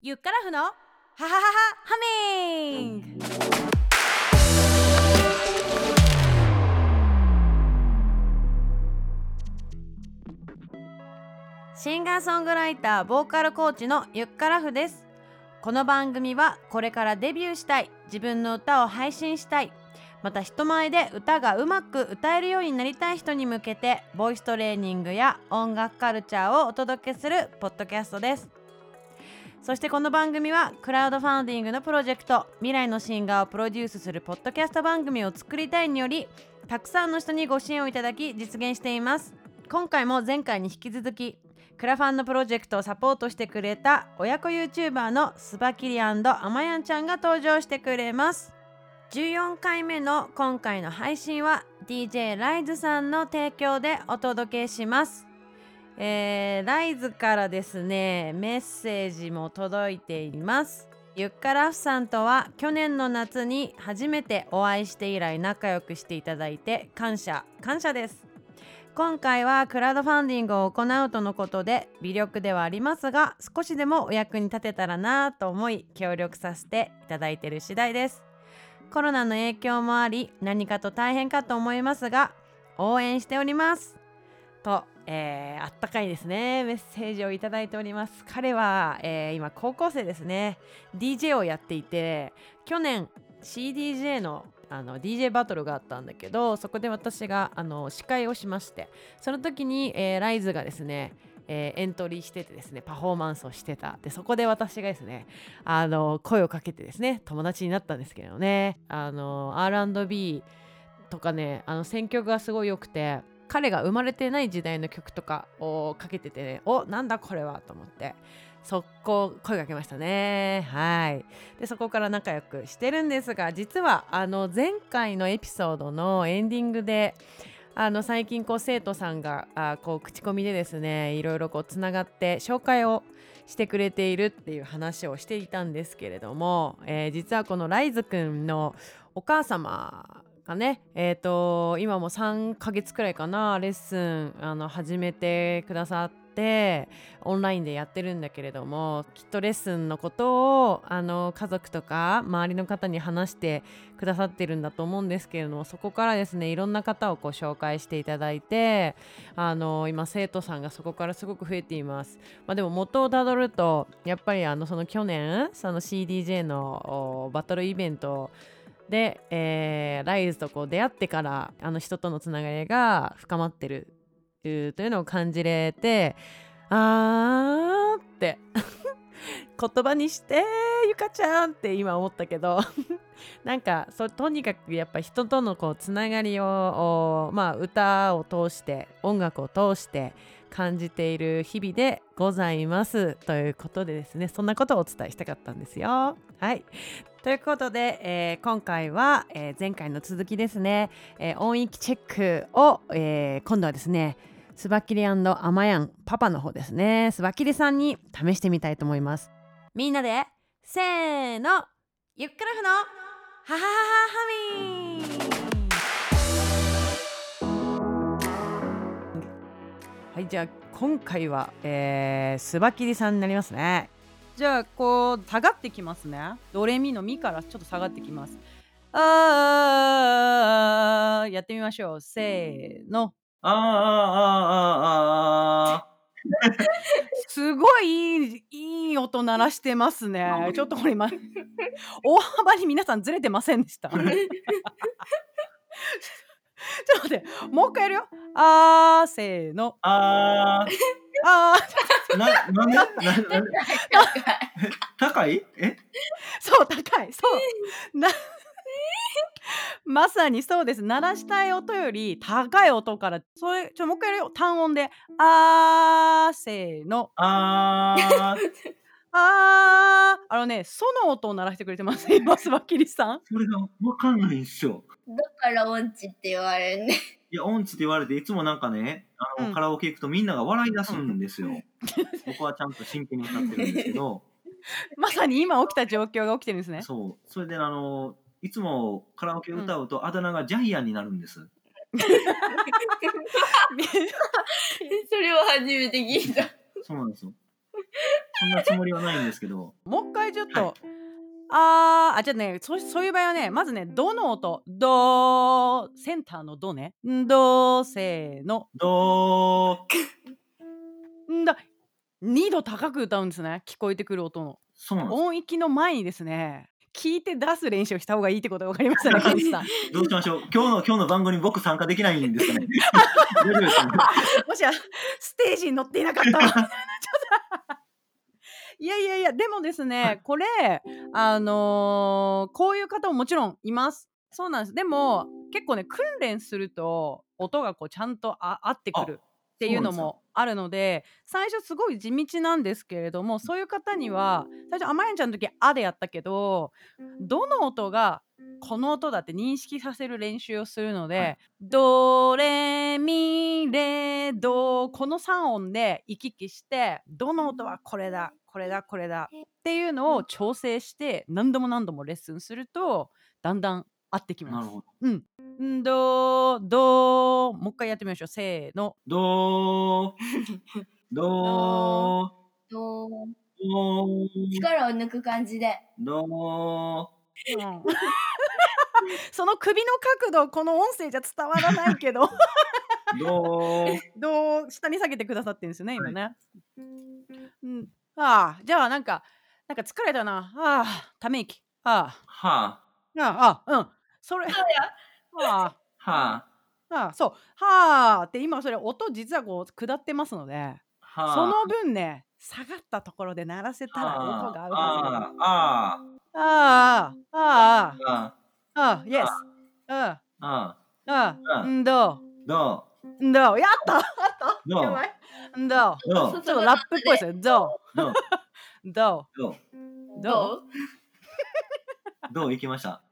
ゆっからふのハハハハハミング。シンガーソングライターボーカルコーチのゆっからふです。この番組はこれからデビューしたい自分の歌を配信したい。また人前で歌がうまく歌えるようになりたい人に向けてボイストレーニングや音楽カルチャーをお届けするポッドキャストです。そしてこの番組はクラウドファンディングのプロジェクト未来のシンガーをプロデュースするポッドキャスト番組を作りたいによりたくさんの人にご支援をいただき実現しています。今回も前回に引き続きクラファンのプロジェクトをサポートしてくれた親子 YouTuber のスバキリアンあまやんちゃんが登場してくれます。14回目の今回の配信は DJ ライズさんの提供でお届けします。えー、ライズからですねメッセージも届いています。ゆっからふさんとは去年の夏に初めてお会いして以来仲良くしていただいて感謝感謝です。今回はクラウドファンディングを行うとのことで微力ではありますが少しでもお役に立てたらなと思い協力させていただいている次第です。コロナの影響もあり何かと大変かと思いますが応援しております。と、えー、あったかいですね。メッセージをいただいております。彼は、えー、今高校生ですね。DJ をやっていて去年 CDJ のあの DJ バトルがあったんだけどそこで私があの司会をしましてその時に、えー、ライズがですねえー、エントリーしててですねパフォーマンスをしてた。でそこで私がですねあの声をかけてですね友達になったんですけどね。あの R&B とかねあの選曲がすごい良くて彼が生まれてない時代の曲とかをかけててねおなんだこれはと思って速攻声かけましたね。はい。でそこから仲良くしてるんですが実はあの前回のエピソードのエンディングであの最近こう生徒さんがあこう口コミでですねいろいろこうつながって紹介をしてくれているっていう話をしていたんですけれども、えー、実はこのライズくんのお母様がね。え、ー、と今も3ヶ月くらいかなレッスンあの始めてくださってオンラインでやってるんだけれどもきっとレッスンのことをあの家族とか周りの方に話してくださってるんだと思うんですけれどもそこからですねいろんな方をこ紹介していただいてあの今生徒さんがそこからすごく増えています、まあ、でも元をたどるとやっぱりあのその去年その CDJ のバトルイベントで、えー、ライズとこう出会ってからあの人とのつながりが深まってるというのを感じれてあーって 言葉にしてゆかちゃんって今思ったけど なんかそとにかくやっぱ人とのこうつながりをまあ歌を通して音楽を通して感じている日々でございます。ということでですねそんなことをお伝えしたかったんですよ。はい。ということで、えー、今回は、えー、前回の続きですね、えー、音域チェックを、え今度はですねスバキリアマヤンパパの方ですね。スバキリさんに試してみたいと思います。みんなでせーのゆっくらふのハハハハハミー。はいじゃあ今回は、えー、スバキリさんになりますね。じゃあこう下がってきますね。ドレミのミからちょっと下がってきます。あーやってみましょう。せーの。あーあーあーあーあ すごいいいいい音鳴らしてますね。ちょっとこれ今 大幅に皆さんずれてませんでした？ちょっと待ってもう一回やるよ。あーせーの。あー。あな、なんで？な、な、高いえ？そう高いそう。なまさにそうです。鳴らしたい音より高い音からそれちょもう一回やるよ。単音で。あーせーの。あーあーあのねその音を鳴らしてくれてます 今スバキリさんそれがわかんないんですよ。だから音痴って言われるね。いや、音痴って言われて、いつもなんかね、あの、うんカラオケ行くとみんなが笑い出すんですよ。僕はちゃんと真剣に歌ってるんですけど、まさに今起きた状況が起きてるんですねそう。それで、あの、いつもカラオケ歌うとあだ名がジャイアンになるんです。それは初めて聞いた。そうなんですよ。そんなつもりはないんですけど。もう一回ちょっと、はい。あーあじゃあねそそういう場合はねまずねドの音。ドセンターのドね。んドせーの。どー。んだ。2度高く歌うんですね。聞こえてくる音の。そうなんです。音域の前にですね。聞いて出す練習をした方がいいってことが分かりましたね どうしましょう。今日の今日の番組僕参加できないんですかね。もしやステージに乗っていなかったら。ちょっといやいやいやでもですね、はい。これあのーこういう方ももちろんいます。そうなんです。でも結構ね訓練すると音がこうちゃんとあ合ってくるっていうのもあるので最初すごい地道なんですけれどもそういう方には最初あまやんちゃんの時「あ」でやったけどどの音がこの音だって認識させる練習をするので、はい。ドレミレドこの3音で行き来してどの音はこれだこれだこれだっていうのを調整して何度も何度もレッスンするとだんだん合ってきます。なるほど。うん。んどどもう一回やってみましょう。せーの。どー。どどー。力を抜く感じで。どー。うん その首の角度この音声じゃ伝わらないけど どう下に下げてくださってるんですよね今ね。うん、ああじゃあなんかなんか疲れたな。ああため息。あはあ。ああうん。それ。あああ。はあ。あそう。はあって今それ音実はこう下ってますのであ。はあ。その分ね下がったところで鳴らせたら音が合うはずああ。ああ。ああ。ああ。ああ。yes あ。ああ。ああ。ん。どどんどやった！あった？どう？やばい。んどう。どう。ちょっとラップっぽいですよどどう。どどう。どうどう行きました。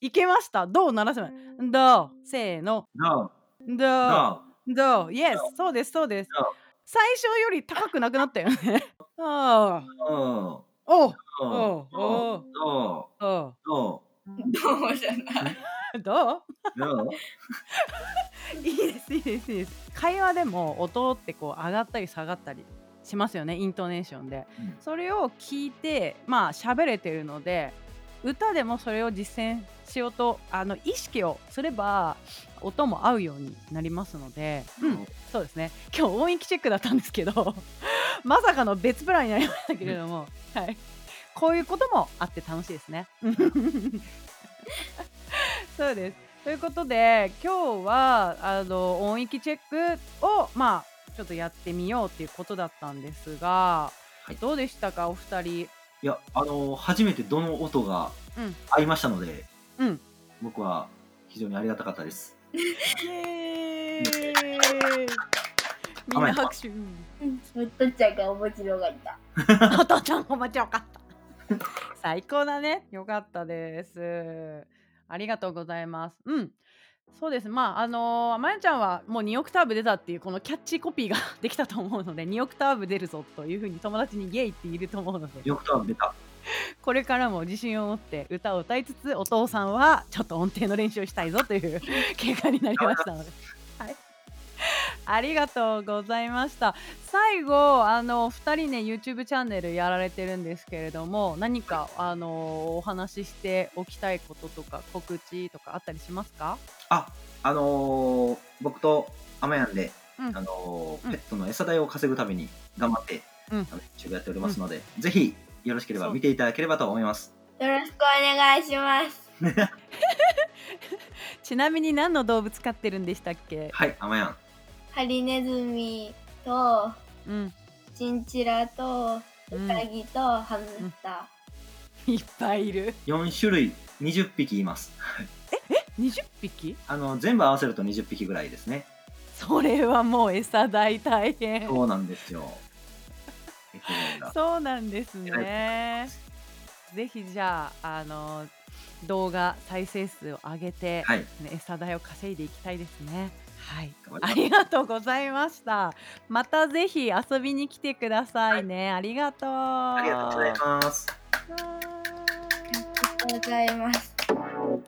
いけましたどう鳴らせばいいどうせーのどう。どうどう。どう yes そうですそうですどう最初より高くなくなったよねああおう。おうおおうおうどう。おうどどうじゃない。どう？う。どう？いいですいいですいいです。会話でも音ってこう上がったり下がったりしますよねイントネーションで。うん。それを聞いてまあ喋れてるので歌でもそれを実践しようとあの意識をすれば音も合うようになりますので、うん、そうですね。今日音域チェックだったんですけど まさかの別プランになりましたけれども、はい、こういうこともあって楽しいですね。そうですということで今日はあの音域チェックをまあちょっとやってみようっていうことだったんですが、はいどうでしたか？お二人。いや、あの初めてどの音がうん合いましたので。うん僕は非常にありがたかったです。イエーイみんな拍手。うん。とっちゃんが面白かった。お父ちゃん面白かった。最高だね。よかったです。ありがとうございます。うん。そうです。まあ、あのーまやちゃんはもう2オクターブ出たっていうこのキャッチコピーが できたと思うので、2オクターブ出るぞというふうに友達にイエイって言えると思うので、よくと出た。これからも自信を持って歌を歌いつつ、お父さんはちょっと音程の練習をしたいぞという 結果になりましたので。はい。ありがとうございました。最後、あの2人ね YouTube チャンネルやられてるんですけれども、何かあのお話ししておきたいこととか告知とかあったりしますか？あ、あのー僕とアマヤンで、うんあのーうんペットの餌代を稼ぐために頑張って、うん YouTube やっておりますので、ぜひよろしければ見ていただければと思います。よろしくお願いします。ちなみに何の動物飼ってるんでしたっけ？はい、アマヤン。ハリネズミとうん、チンチラとウうんサギとハムスタ いっぱいいる。4種類20匹います。20匹？あの全部合わせると20匹ぐらいですね。それはもう餌代大変。そうなんですよ。えっとそうなんです偉ね。ぜひじゃああの動画再生数を上げて、はい、ね餌代を稼いでいきたいですね。はい、ありがとうございました。またぜひ遊びに来てくださいね。ありがとう。ありがとうございます。ー。ありがとうございます。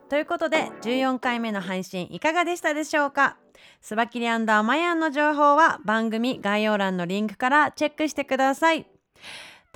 ということで14回目の配信いかがでしたでしょうか？スバキリアマヤンの情報は番組概要欄のリンクからチェックしてください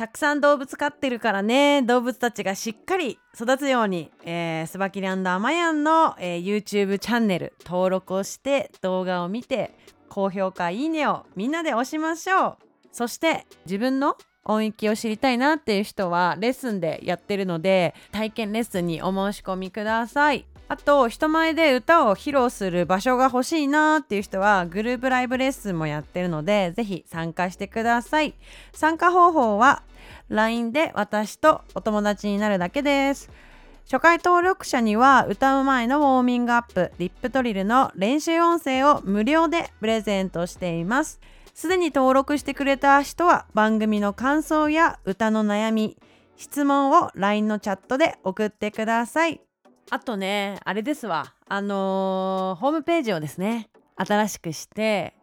たくさん動物飼ってるからね。動物たちがしっかり育つように、えー、スバキリアンドアマヤンの、えー、YouTube チャンネル登録をして動画を見て高評価いいねをみんなで押しましょう。そして自分の音域を知りたいなっていう人はレッスンでやってるので体験レッスンにお申し込みください。あと人前で歌を披露する場所が欲しいなーっていう人はグループライブレッスンもやってるのでぜひ参加してください。参加方法は LINE で私とお友達になるだけです。初回登録者には歌う前のウォーミングアップリップトリルの練習音声を無料でプレゼントしています。すでに登録してくれた人は番組の感想や歌の悩み質問を LINE のチャットで送ってください。あとねあれですわ。あのー、ホームページをですね新しくして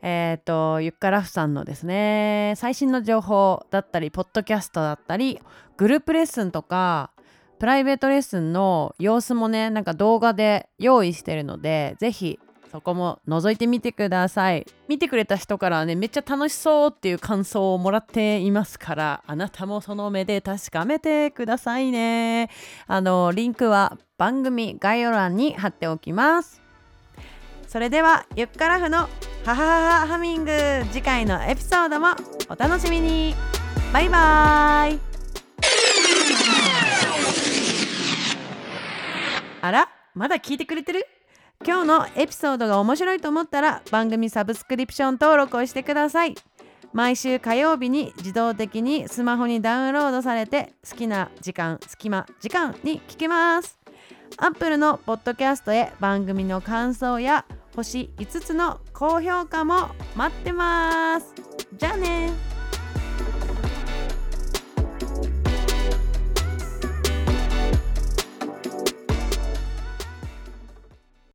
えっ、ー、とゆっかラフさんのですね最新の情報だったりポッドキャストだったりグループレッスンとかプライベートレッスンの様子もねなんか動画で用意してるので是非そこも覗いてみてください。見てくれた人からねめっちゃ楽しそうっていう感想をもらっていますからあなたもその目で確かめてくださいね。あのリンクは番組概要欄に貼っておきます。それではゆっからふのハハハハミング次回のエピソードもお楽しみに。バイバーイ。あらまだ聞いてくれてる？今日のエピソードが面白いと思ったら番組サブスクリプション登録をしてください。毎週火曜日に自動的にスマホにダウンロードされて好きな時間隙間時間に聞けます。アップルのポッドキャストへ番組の感想や星5つの高評価も待ってます。じゃあね。